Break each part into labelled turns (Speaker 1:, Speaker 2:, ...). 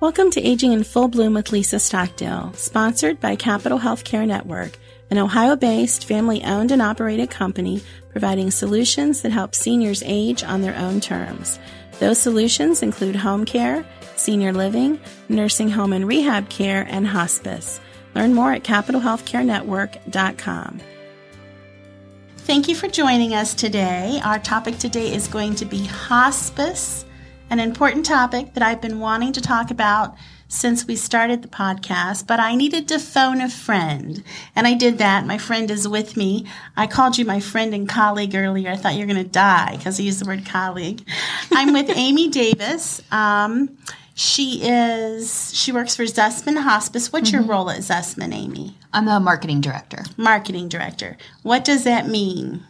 Speaker 1: Welcome to Aging in Full Bloom with Lisa Stockdale, sponsored by Capital Healthcare Network, an Ohio based, family owned and operated company providing solutions that help seniors age on their own terms. Those solutions include home care, senior living, nursing home and rehab care, and hospice. Learn more at capitalhealthcarenetwork.com. Thank you for joining us today. Our topic today is going to be hospice an important topic that I've been wanting to talk about since we started the podcast, but I needed to phone a friend. And I did that. My friend is with me. I called you my friend and colleague earlier. I thought you were going to die because I used the word colleague. I'm with Amy Davis. Um, she is she works for Zusman Hospice. What's mm-hmm. your role at Zusman, Amy?
Speaker 2: I'm a marketing director.
Speaker 1: Marketing director. What does that mean?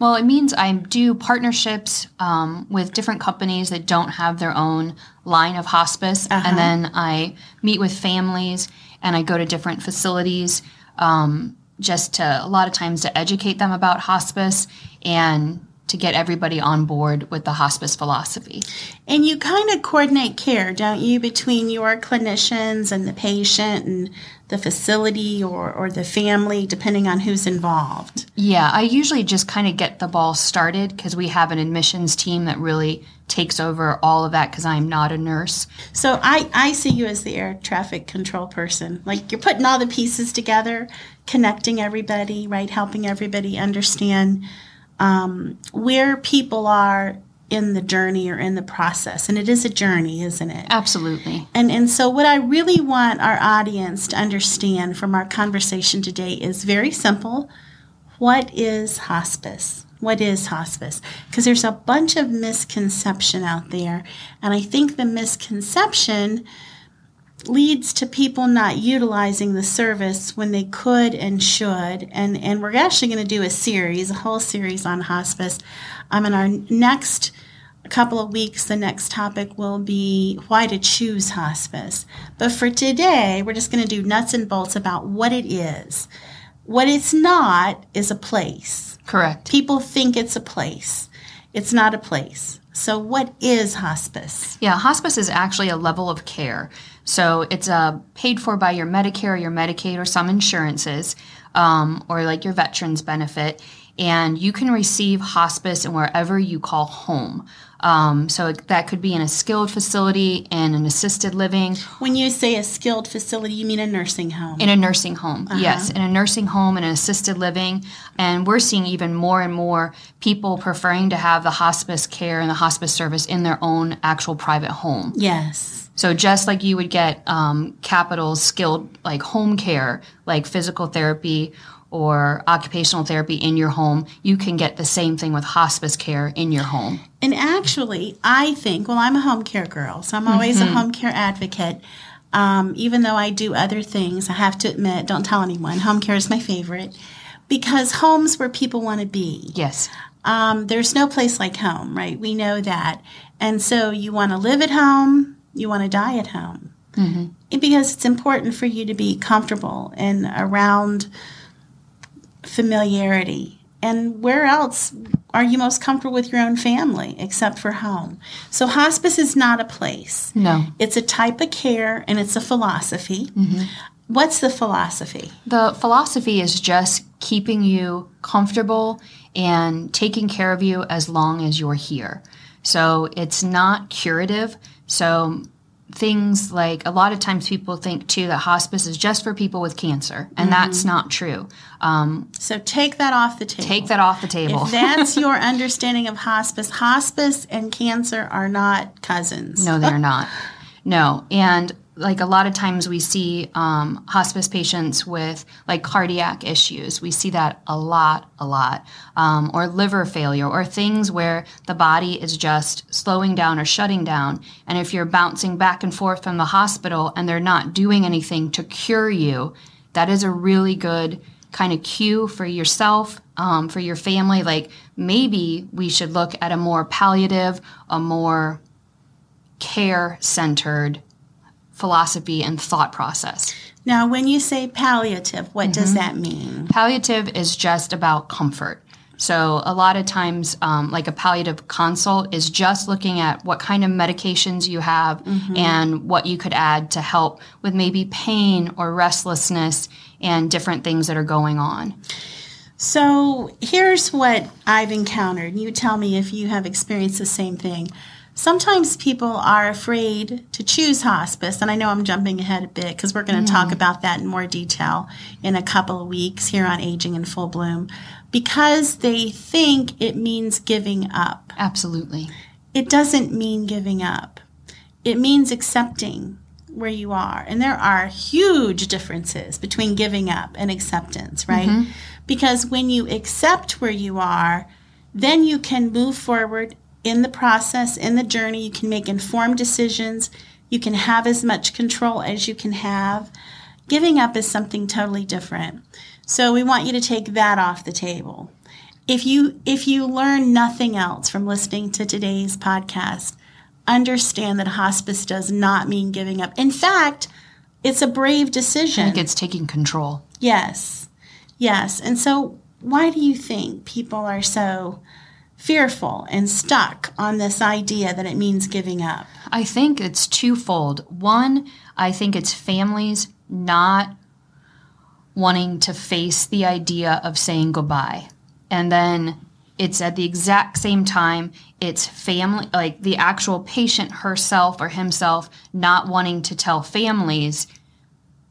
Speaker 2: Well, it means I do partnerships um, with different companies that don't have their own line of hospice, uh-huh. and then I meet with families and I go to different facilities um, just to a lot of times to educate them about hospice and to get everybody on board with the hospice philosophy.
Speaker 1: And you kind of coordinate care, don't you, between your clinicians and the patient and the facility or, or the family, depending on who's involved?
Speaker 2: Yeah, I usually just kind of get the ball started because we have an admissions team that really takes over all of that because I'm not a nurse.
Speaker 1: So I, I see you as the air traffic control person. Like you're putting all the pieces together, connecting everybody, right? Helping everybody understand um, where people are in the journey or in the process. And it is a journey isn't it?
Speaker 2: Absolutely.
Speaker 1: And and so what i really want our audience to understand from our conversation today is very simple. What is hospice? What is hospice? Because there's a bunch of misconception out there. And i think the misconception leads to people not utilizing the service when they could and should and and we're actually going to do a series a whole series on hospice um, in our next couple of weeks, the next topic will be why to choose hospice. But for today, we're just going to do nuts and bolts about what it is. What it's not is a place.
Speaker 2: Correct.
Speaker 1: People think it's a place. It's not a place. So, what is hospice?
Speaker 2: Yeah, hospice is actually a level of care. So, it's uh, paid for by your Medicare, or your Medicaid, or some insurances, um, or like your veterans benefit and you can receive hospice in wherever you call home. Um, so that could be in a skilled facility and an assisted living.
Speaker 1: When you say a skilled facility, you mean a nursing home?
Speaker 2: In a nursing home, uh-huh. yes, in a nursing home and an assisted living. And we're seeing even more and more people preferring to have the hospice care and the hospice service in their own actual private home.
Speaker 1: Yes.
Speaker 2: So just like you would get um, capital skilled like home care, like physical therapy or occupational therapy in your home, you can get the same thing with hospice care in your home.
Speaker 1: And actually, I think, well, I'm a home care girl, so I'm always mm-hmm. a home care advocate. Um, even though I do other things, I have to admit, don't tell anyone, home care is my favorite because home's where people want to be.
Speaker 2: Yes.
Speaker 1: Um, there's no place like home, right? We know that. And so you want to live at home, you want to die at home. Mm-hmm. Because it's important for you to be comfortable and around familiarity. And where else are you most comfortable with your own family except for home? So, hospice is not a place.
Speaker 2: No.
Speaker 1: It's a type of care and it's a philosophy. Mm-hmm. What's the philosophy?
Speaker 2: The philosophy is just keeping you comfortable and taking care of you as long as you're here. So, it's not curative. So, things like a lot of times people think too that hospice is just for people with cancer, and mm-hmm. that's not true.
Speaker 1: Um, so take that off the table.
Speaker 2: Take that off the table.
Speaker 1: If that's your understanding of hospice, hospice and cancer are not cousins.
Speaker 2: No, they're not. No, and like a lot of times we see um, hospice patients with like cardiac issues. We see that a lot, a lot, um, or liver failure, or things where the body is just slowing down or shutting down. And if you're bouncing back and forth from the hospital and they're not doing anything to cure you, that is a really good kind of cue for yourself, um, for your family. Like maybe we should look at a more palliative, a more care centered philosophy and thought process.
Speaker 1: Now, when you say palliative, what mm-hmm. does that mean?
Speaker 2: Palliative is just about comfort. So, a lot of times, um, like a palliative consult is just looking at what kind of medications you have and what you could add to help with maybe pain or restlessness and different things that are going on.
Speaker 1: So here's what I've encountered. You tell me if you have experienced the same thing. Sometimes people are afraid to choose hospice, and I know I'm jumping ahead a bit because we're going to talk mm. about that in more detail in a couple of weeks here on Aging in Full Bloom, because they think it means giving up.
Speaker 2: Absolutely.
Speaker 1: It doesn't mean giving up, it means accepting where you are. And there are huge differences between giving up and acceptance, right? Mm-hmm. Because when you accept where you are, then you can move forward in the process, in the journey. You can make informed decisions. You can have as much control as you can have. Giving up is something totally different. So we want you to take that off the table. If you if you learn nothing else from listening to today's podcast, understand that hospice does not mean giving up. In fact, it's a brave decision.
Speaker 2: I think it's taking control.
Speaker 1: Yes. Yes. And so, why do you think people are so fearful and stuck on this idea that it means giving up?
Speaker 2: I think it's twofold. One, I think it's families not wanting to face the idea of saying goodbye. And then it's at the exact same time, it's family, like the actual patient herself or himself not wanting to tell families,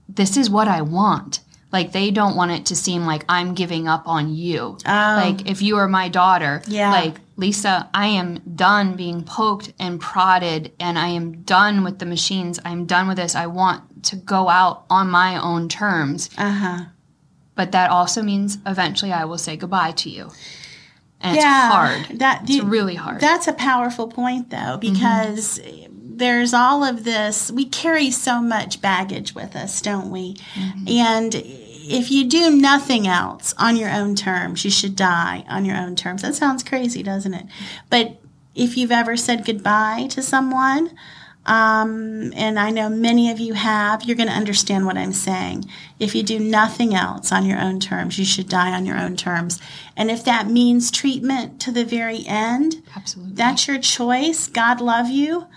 Speaker 2: this is what I want. Like they don't want it to seem like I'm giving up on you. Like if you are my daughter,
Speaker 1: Yeah.
Speaker 2: like Lisa, I am done being poked and prodded and I am done with the machines. I'm done with this. I want to go out on my own terms.
Speaker 1: Uh huh.
Speaker 2: But that also means eventually I will say goodbye to you. And
Speaker 1: Yeah.
Speaker 2: it's hard.
Speaker 1: That
Speaker 2: It's really hard.
Speaker 1: That's a powerful point, though, because there's all of this. We carry so much baggage with us, don't we? And if you do nothing else on your own terms, you should die on your own terms. That sounds crazy, doesn't it? But if you've ever said goodbye to someone, um, and I know many of you have, you're going to understand what I'm saying. If you do nothing else on your own terms, you should die on your own terms. And if that means treatment to the very end,
Speaker 2: Absolutely.
Speaker 1: that's your choice. God love you.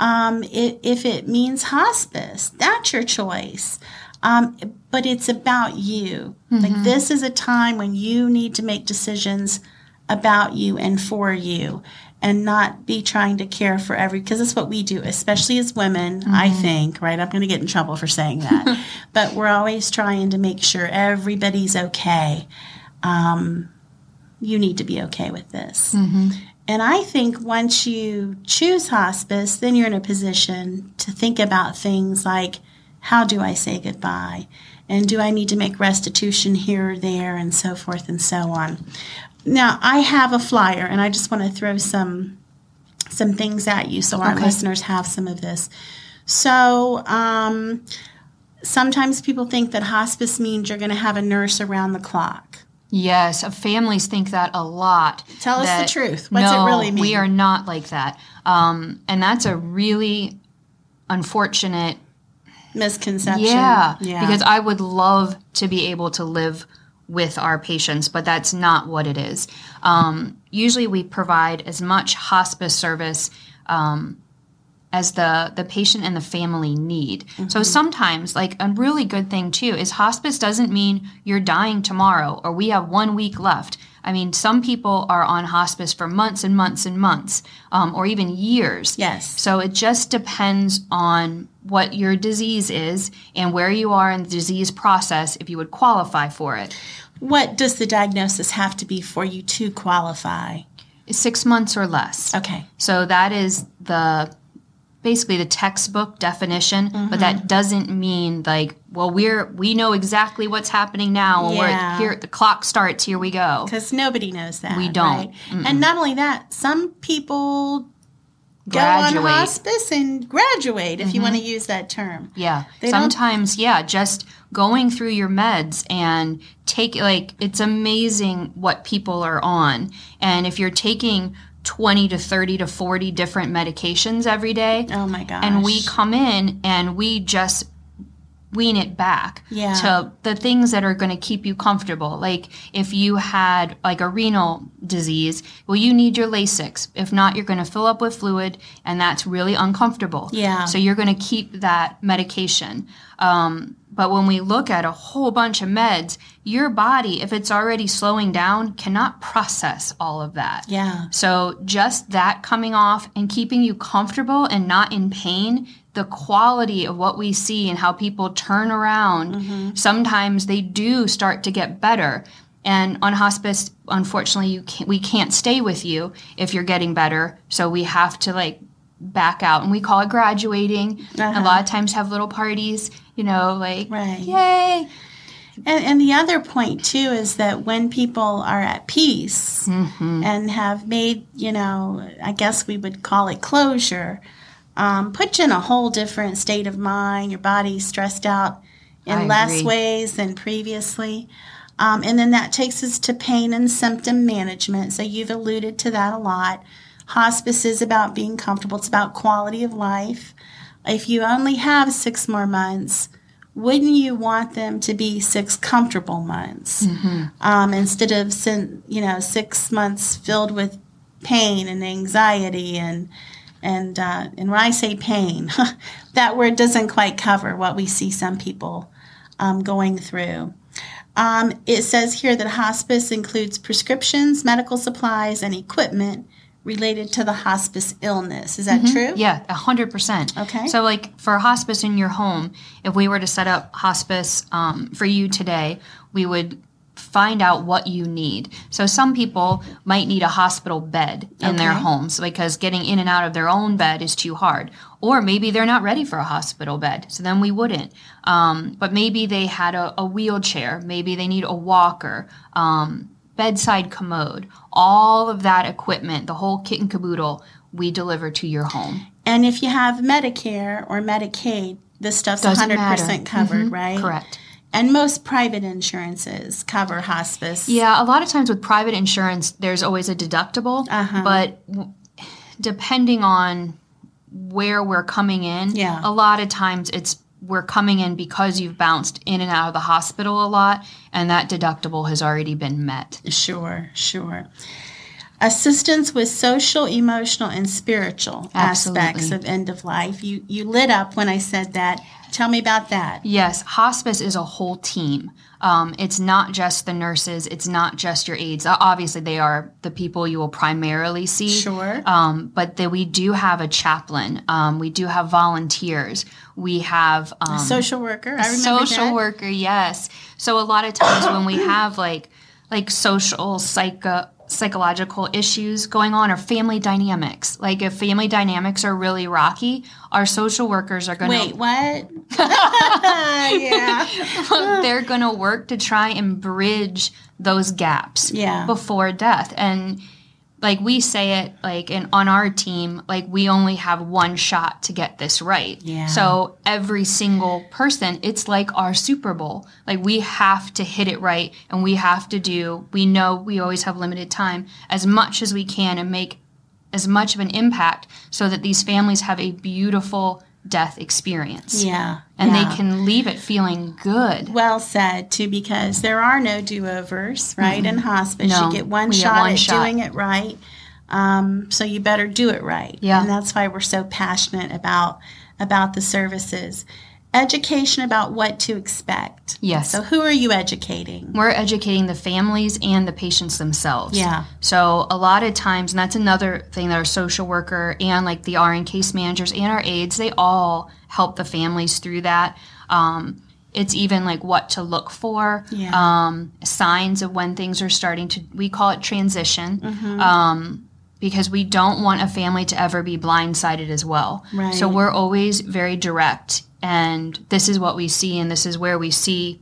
Speaker 1: Um, i if it means hospice, that's your choice. Um, but it's about you. Like this is a time when you need to make decisions about you and for you and not be trying to care for every because that's what we do especially as women i think right? I'm going to get in trouble for saying that. But we're always trying to make sure everybody's okay. Um, you need to be okay with this and i think once you choose hospice then you're in a position to think about things like how do i say goodbye and do i need to make restitution here or there and so forth and so on now I have a flyer, and I just want to throw some some things at you so our
Speaker 2: Okay.
Speaker 1: listeners have some of this. So um, sometimes people think that hospice means you're going to have a nurse around the clock.
Speaker 2: Yes, families think that a lot.
Speaker 1: Tell us the truth. What's it really mean?
Speaker 2: We are not like that. Um, and that's a really unfortunate
Speaker 1: Misconception.
Speaker 2: Yeah,
Speaker 1: yeah.
Speaker 2: because I would love to be able to live with our patients, but that's not what it is. Um, usually, we provide as much hospice service um, as the the patient and the family need. So sometimes, like a really good thing too is hospice doesn't mean you're dying tomorrow or we have one week left. I mean, some people are on hospice for months and months and months, um, or even years.
Speaker 1: Yes.
Speaker 2: So it just depends on what your disease is and where you are in the disease process if you would qualify for it.
Speaker 1: what does the diagnosis have to be for you to qualify?
Speaker 2: Six months or less.
Speaker 1: Okay.
Speaker 2: So that is the basically the textbook definition, but mm-hmm. that doesn't mean like, well, we're we know exactly what's happening now.
Speaker 1: Yeah.
Speaker 2: We're here. The clock starts. Here we go.
Speaker 1: Because nobody knows that.
Speaker 2: We don't.
Speaker 1: right? And not only that, some people
Speaker 2: Graduate.
Speaker 1: go on hospice and graduate, if you mm-hmm. want to use that term.
Speaker 2: Yeah.
Speaker 1: They don't-
Speaker 2: Sometimes, yeah, just going through your meds and take like it's amazing what people are on. And if you're taking 20 to 30 to 40 different medications every day,
Speaker 1: Oh my gosh.
Speaker 2: and we come in and we just wean it back
Speaker 1: Yeah.
Speaker 2: to the things that are going to keep you comfortable. Like if you had like a renal disease, well, you need your Lasix. If not, you're going to fill up with fluid, and that's really uncomfortable.
Speaker 1: Yeah.
Speaker 2: So you're going to keep that medication. Um, but when we look at a whole bunch of meds, your body, if it's already slowing down, cannot process all of that.
Speaker 1: Yeah.
Speaker 2: So just that coming off and keeping you comfortable and not in pain, the quality of what we see and how people turn around, mm-hmm. sometimes they do start to get better. And on hospice, unfortunately, you can't, we can't stay with you if you're getting better. So we have to like back out, and we call it graduating. A uh-huh. lot of times have little parties, you know, like
Speaker 1: Right.
Speaker 2: yay.
Speaker 1: And, and the other point too is that when people are at peace
Speaker 2: Mm-hmm.
Speaker 1: and have made, you know, I guess we would call it closure, um, put you in a whole different state of mind. Your body's stressed out in
Speaker 2: I
Speaker 1: less
Speaker 2: agree.
Speaker 1: ways than previously. Um, and then that takes us to pain and symptom management. So you've alluded to that a lot. Hospice is about being comfortable, it's about quality of life. If you only have six more months, wouldn't you want them to be six comfortable months um, instead of you know six months filled with pain and anxiety and and uh, and when I say pain, that word doesn't quite cover what we see some people um, going through. Um, it says here that hospice includes prescriptions, medical supplies, and equipment related to the hospice illness. Is that true?
Speaker 2: Yeah, a hundred percent.
Speaker 1: Okay.
Speaker 2: So, like for hospice in your home, if we were to set up hospice um, for you today, we would find out what you need. So, some people might need a hospital bed in their homes because getting in and out of their own bed is too hard. Or maybe they're not ready for a hospital bed, so then we wouldn't. Um, but maybe they had a, a wheelchair, maybe they need a walker. Um, bedside commode, all of that equipment, the whole kit and caboodle, we deliver to your home.
Speaker 1: And if you have Medicare or Medicaid, this stuff's
Speaker 2: Doesn't
Speaker 1: 100%
Speaker 2: matter. Mm-hmm.
Speaker 1: covered, right?
Speaker 2: Correct.
Speaker 1: And most private insurances cover hospice.
Speaker 2: Yeah, a lot of times with private insurance, there's always a deductible,
Speaker 1: Uh-huh.
Speaker 2: but w- depending on where we're coming in,
Speaker 1: Yeah.
Speaker 2: a lot of times it's we're coming in because you've bounced in and out of the hospital a lot, and that deductible has already been met.
Speaker 1: Sure, sure. Assistance with social, emotional, and spiritual aspects of end of life. You you lit up when I said that. Tell me about that.
Speaker 2: Yes, hospice is a whole team. Um, it's not just the nurses. It's not just your aides. Obviously, they are the people you will primarily see.
Speaker 1: Sure.
Speaker 2: Um, but that we do have a chaplain. Um, we do have volunteers. We have um,
Speaker 1: Social worker. I remember
Speaker 2: social
Speaker 1: that.
Speaker 2: worker. Yes. So a lot of times when we have like like social psycho psychological issues going on or family dynamics like if family dynamics are really rocky our social workers are going to
Speaker 1: Wait, what? yeah.
Speaker 2: they're going to work to try and bridge those gaps
Speaker 1: Yeah.
Speaker 2: before death and like we say it like in on our team like we only have one shot to get this right
Speaker 1: Yeah.
Speaker 2: so every single person it's like our super bowl like we have to hit it right and we have to do we know we always have limited time as much as we can and make as much of an impact so that these families have a beautiful death experience
Speaker 1: Yeah.
Speaker 2: and
Speaker 1: yeah.
Speaker 2: they can leave it feeling good.
Speaker 1: Well said, too, because there are no do overs, right? In hospice,
Speaker 2: No,
Speaker 1: you get one shot
Speaker 2: one
Speaker 1: at
Speaker 2: shot.
Speaker 1: doing it right. Um, so you better do it right.
Speaker 2: Yeah.
Speaker 1: And that's why we're so passionate about about the services. Education about what to expect.
Speaker 2: Yes.
Speaker 1: So who are you educating?
Speaker 2: We're educating the families and the patients themselves.
Speaker 1: Yeah.
Speaker 2: So a lot of times, and that's another thing that our social worker and like the RN case managers and our aides, they all help the families through that. Um, it's even like what to look for,
Speaker 1: Yeah.
Speaker 2: um, signs of when things are starting to, we call it transition.
Speaker 1: Mm-hmm.
Speaker 2: Um, because we don't want a family to ever be blindsided as well.
Speaker 1: Right.
Speaker 2: So we're always very direct, and this is what we see, and this is where we see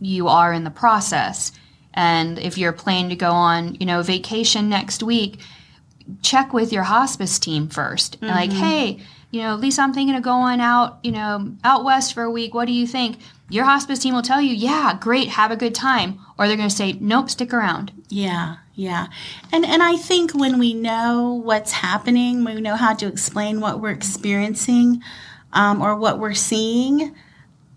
Speaker 2: you are in the process. And if you're planning to go on, you know, vacation next week, check with your hospice team 1st And like, mm-hmm. hey, you know, Lisa, I'm thinking of going out, you know, out west for a week. What do you think? Your hospice team will tell you, yeah, great, have a good time. Or they're going to say, nope, stick around.
Speaker 1: Yeah, yeah. And and I think when we know what's happening, we know how to explain what we're experiencing um, or what we're seeing,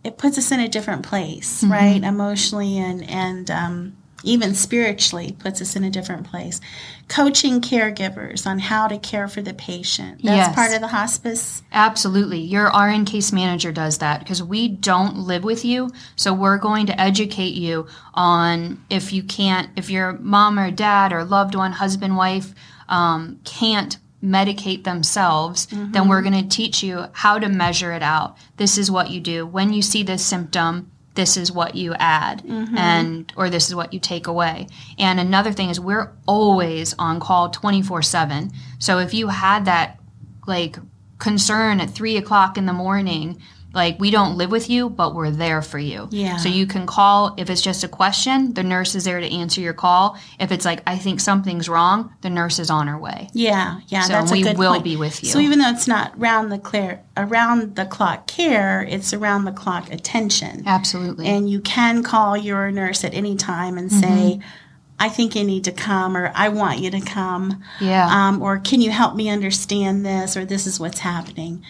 Speaker 1: it puts us in a different place, right? Emotionally and and um, even spiritually puts us in a different place. Coaching caregivers on how to care for the patient. That's
Speaker 2: Yes.
Speaker 1: part of the hospice.
Speaker 2: Absolutely. Your RN case manager does that because we don't live with you. So we're going to educate you on if you can't, if your mom or dad or loved one, husband, wife, um, can't medicate themselves, then we're mm-hmm. going to teach you how to measure it out. This is what you do. When you see this symptom, this is what you add mm-hmm. and or this is what you take away and another thing is we're always on call 24 7 so if you had that like concern at three o'clock in the morning like we don't live with you but we're there for you
Speaker 1: Yeah.
Speaker 2: so you can call if it's just a question the nurse is there to answer your call if it's like i think something's wrong the nurse is on her way
Speaker 1: Yeah, yeah,
Speaker 2: So
Speaker 1: that's
Speaker 2: we
Speaker 1: a good
Speaker 2: will
Speaker 1: point.
Speaker 2: be with you.
Speaker 1: So even though it's not round the clear, around the clock care, it's around the clock attention.
Speaker 2: absolutely
Speaker 1: And you can call your nurse at any time and
Speaker 2: Mm-hmm.
Speaker 1: say, I think you need to come, or I want you to come,
Speaker 2: yeah
Speaker 1: um, or can you help me understand this, or this is what's happening.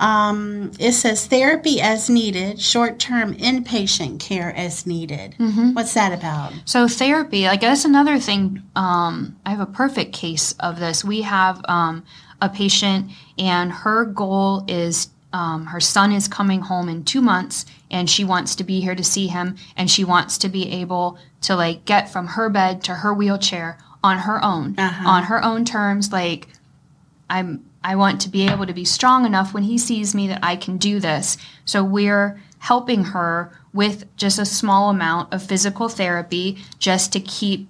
Speaker 1: Um, it says therapy as needed, short term inpatient care as needed.
Speaker 2: Mm-hmm.
Speaker 1: What's that about?
Speaker 2: So therapy, I guess another thing. Um, I have a perfect case of this. We have um, a patient, and her goal is um, her son is coming home in two months, and she wants to be here to see him, and she wants to be able to like get from her bed to her wheelchair on her own,
Speaker 1: Uh-huh.
Speaker 2: on her own terms. Like I'm I want to be able to be strong enough when he sees me that I can do this. So we're helping her with just a small amount of physical therapy just to keep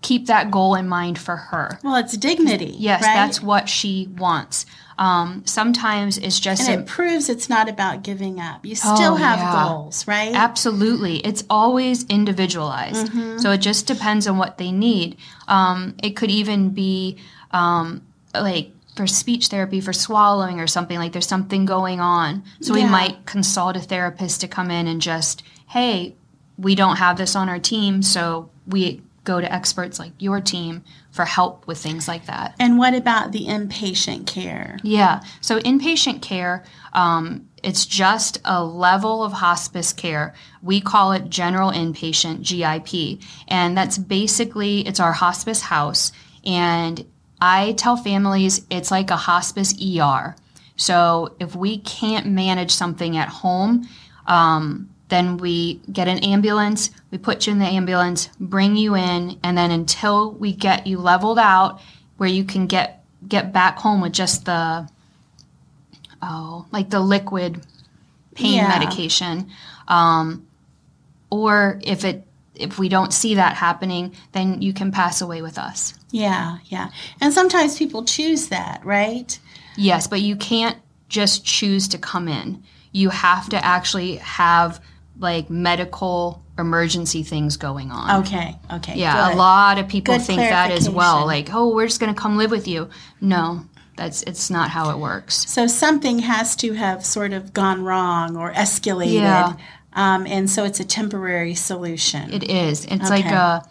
Speaker 2: keep that goal in mind for her.
Speaker 1: Well, it's dignity.
Speaker 2: Yes,
Speaker 1: right?
Speaker 2: that's what she wants. Um, sometimes it's just
Speaker 1: And
Speaker 2: a,
Speaker 1: it proves it's not about giving up. You
Speaker 2: Oh,
Speaker 1: still have
Speaker 2: yeah.
Speaker 1: goals, right?
Speaker 2: Absolutely. It's always individualized.
Speaker 1: Mm-hmm.
Speaker 2: So it just depends on what they need. Um, it could even be um, like for speech therapy, for swallowing or something, like there's something going on. So we might consult a therapist to come in and just, hey, we don't have this on our team. So we go to experts like your team for help with things like that.
Speaker 1: And what about the inpatient care?
Speaker 2: Yeah. So inpatient care, um, it's just a level of hospice care. We call it general inpatient GIP, and that's basically it's our hospice house. And I tell families it's like a hospice ER. So if we can't manage something at home, um, then we get an ambulance, we put you in the ambulance, bring you in, and then until we get you leveled out where you can get get back home with just the oh, like the liquid pain
Speaker 1: Yeah.
Speaker 2: medication. Um, or if it if we don't see that happening, then you can pass away with us.
Speaker 1: Yeah, yeah. And sometimes people choose that, right?
Speaker 2: Yes, but you can't just choose to come in. You have to actually have like medical emergency things going on.
Speaker 1: Okay, okay.
Speaker 2: Yeah,
Speaker 1: good.
Speaker 2: a lot of people
Speaker 1: Good
Speaker 2: think that as well. Like, oh, we're just going to come live with you. No, that's it's not how it works.
Speaker 1: So something has to have sort of gone wrong or escalated.
Speaker 2: Yeah.
Speaker 1: Um, and so it's a temporary solution.
Speaker 2: It is. It's like a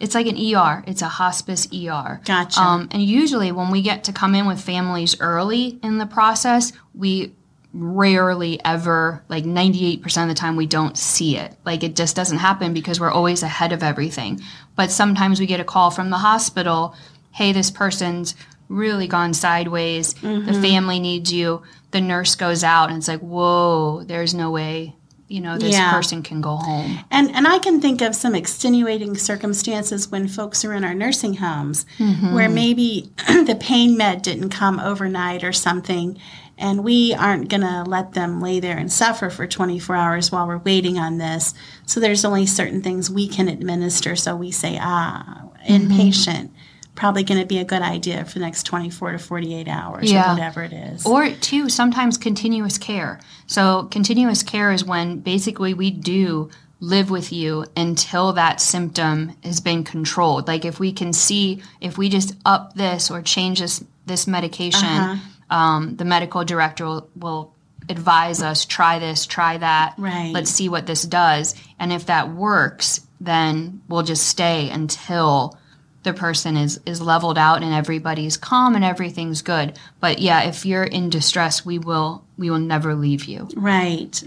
Speaker 2: it's like an ER. It's a hospice ER.
Speaker 1: Gotcha.
Speaker 2: Um, and usually when we get to come in with families early in the process, we rarely ever like 98% of the time we don't see it. Like it just doesn't happen because we're always ahead of everything. But sometimes we get a call from the hospital, "Hey, this person's really gone sideways.
Speaker 1: Mm-hmm.
Speaker 2: The family needs you." The nurse goes out and it's like, "Whoa, there's no way, you know, this
Speaker 1: Yeah.
Speaker 2: person can go home."
Speaker 1: And and I can think of some extenuating circumstances when folks are in our nursing homes
Speaker 2: Mm-hmm.
Speaker 1: where maybe the pain med didn't come overnight or something and we aren't going to let them lay there and suffer for 24 hours while we're waiting on this. So there's only certain things we can administer so we say ah
Speaker 2: Mm-hmm.
Speaker 1: Probably going to be a good idea for the next 24 to 48 hours
Speaker 2: Yeah.
Speaker 1: or whatever it is.
Speaker 2: Or two, sometimes continuous care. So continuous care is when basically we do live with you until that symptom has been controlled. Like if we can see if we just up this or change this this medication,
Speaker 1: Uh-huh.
Speaker 2: um, the medical director will, will advise us try this, try that.
Speaker 1: Right.
Speaker 2: Let's see what this does. And if that works, then we'll just stay until the person is is leveled out and everybody's calm and everything's good. But yeah, if you're in distress, we will we will never leave you.
Speaker 1: Right.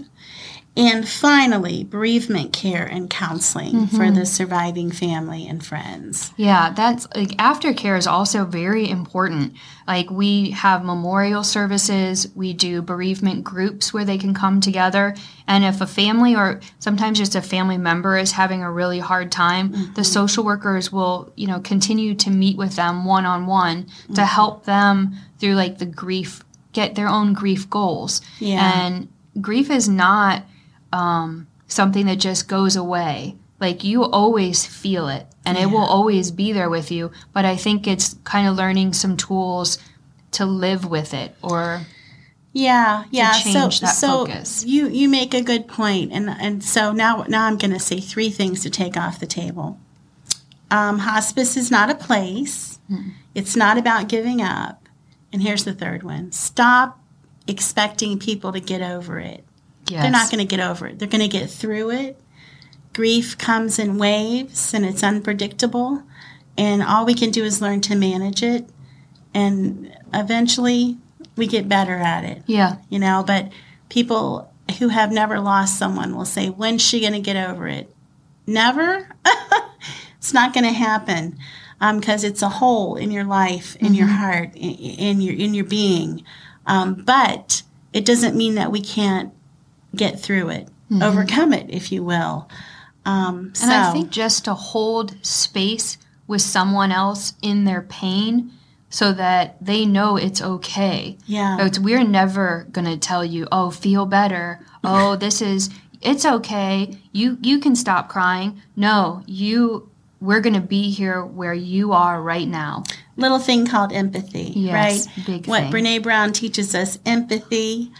Speaker 1: And finally, bereavement care and counseling mm-hmm. for the surviving family and friends.
Speaker 2: Yeah, that's like aftercare is also very important. Like we have memorial services, we do bereavement groups where they can come together. And if a family or sometimes just a family member is having a really hard time, mm-hmm. the social workers will, you know, continue to meet with them one on one to help them through like the grief, get their own grief goals. Yeah. And grief is not um, something that just goes away. Like you always feel it and yeah. it will always be there with you. But I think it's kind of learning some tools to live with it or
Speaker 1: yeah yeah so so focus. you you make a good point and and so now now i'm going to say three things to take off the table um, hospice is not a place mm it's not about giving up and here's the third one stop expecting people to get over it Yes. They're not going to get over it. They're going to get through it. Grief comes in waves and it's unpredictable. And all we can do is learn to manage it. And eventually we get better at it.
Speaker 2: Yeah.
Speaker 1: You know, but people who have never lost someone will say, when's she going to get over it? Never? it's not going to happen because um, it's a hole in your life, in mm-hmm. your heart, in, in, your in your being. Um, but it doesn't mean that we can't get through it, mm-hmm. overcome it, if you will.
Speaker 2: Um, and so. I think just to hold space with someone else in their pain so that they know it's okay.
Speaker 1: Yeah.
Speaker 2: It's, we're never going to tell you, oh, feel better. Oh, this is, it's okay. You, you can stop crying. No, you, we're going to be here where you are right now.
Speaker 1: Little thing called empathy,
Speaker 2: yes,
Speaker 1: right?
Speaker 2: Big
Speaker 1: what
Speaker 2: thing.
Speaker 1: Brene Brown teaches us empathy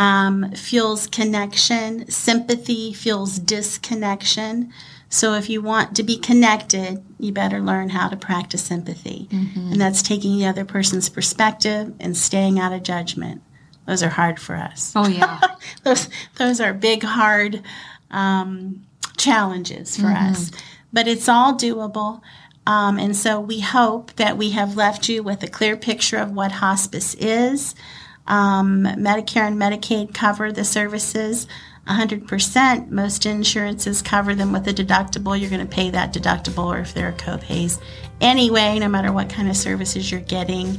Speaker 1: um, fuels connection, sympathy fuels disconnection. So if you want to be connected, you better learn how to practice empathy. Mm-hmm. And that's taking the other person's perspective and staying out of judgment. Those are hard for us.
Speaker 2: Oh yeah,
Speaker 1: those those are big, hard um, challenges for mm-hmm. us. But it's all doable. Um, and so we hope that we have left you with a clear picture of what hospice is, um, Medicare and Medicaid cover the services 100%. Most insurances cover them with a deductible. You're going to pay that deductible or if there are copays anyway, no matter what kind of services you're getting.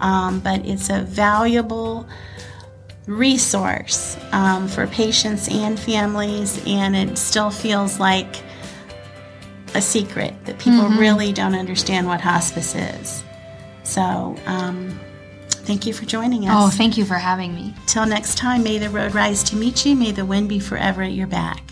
Speaker 1: Um, but it's a valuable resource um, for patients and families, and it still feels like a secret that people mm-hmm. really don't understand what hospice is. So, um, Thank you for joining us.
Speaker 2: Oh, thank you for having me.
Speaker 1: Till next time, may the road rise to meet you. May the wind be forever at your back.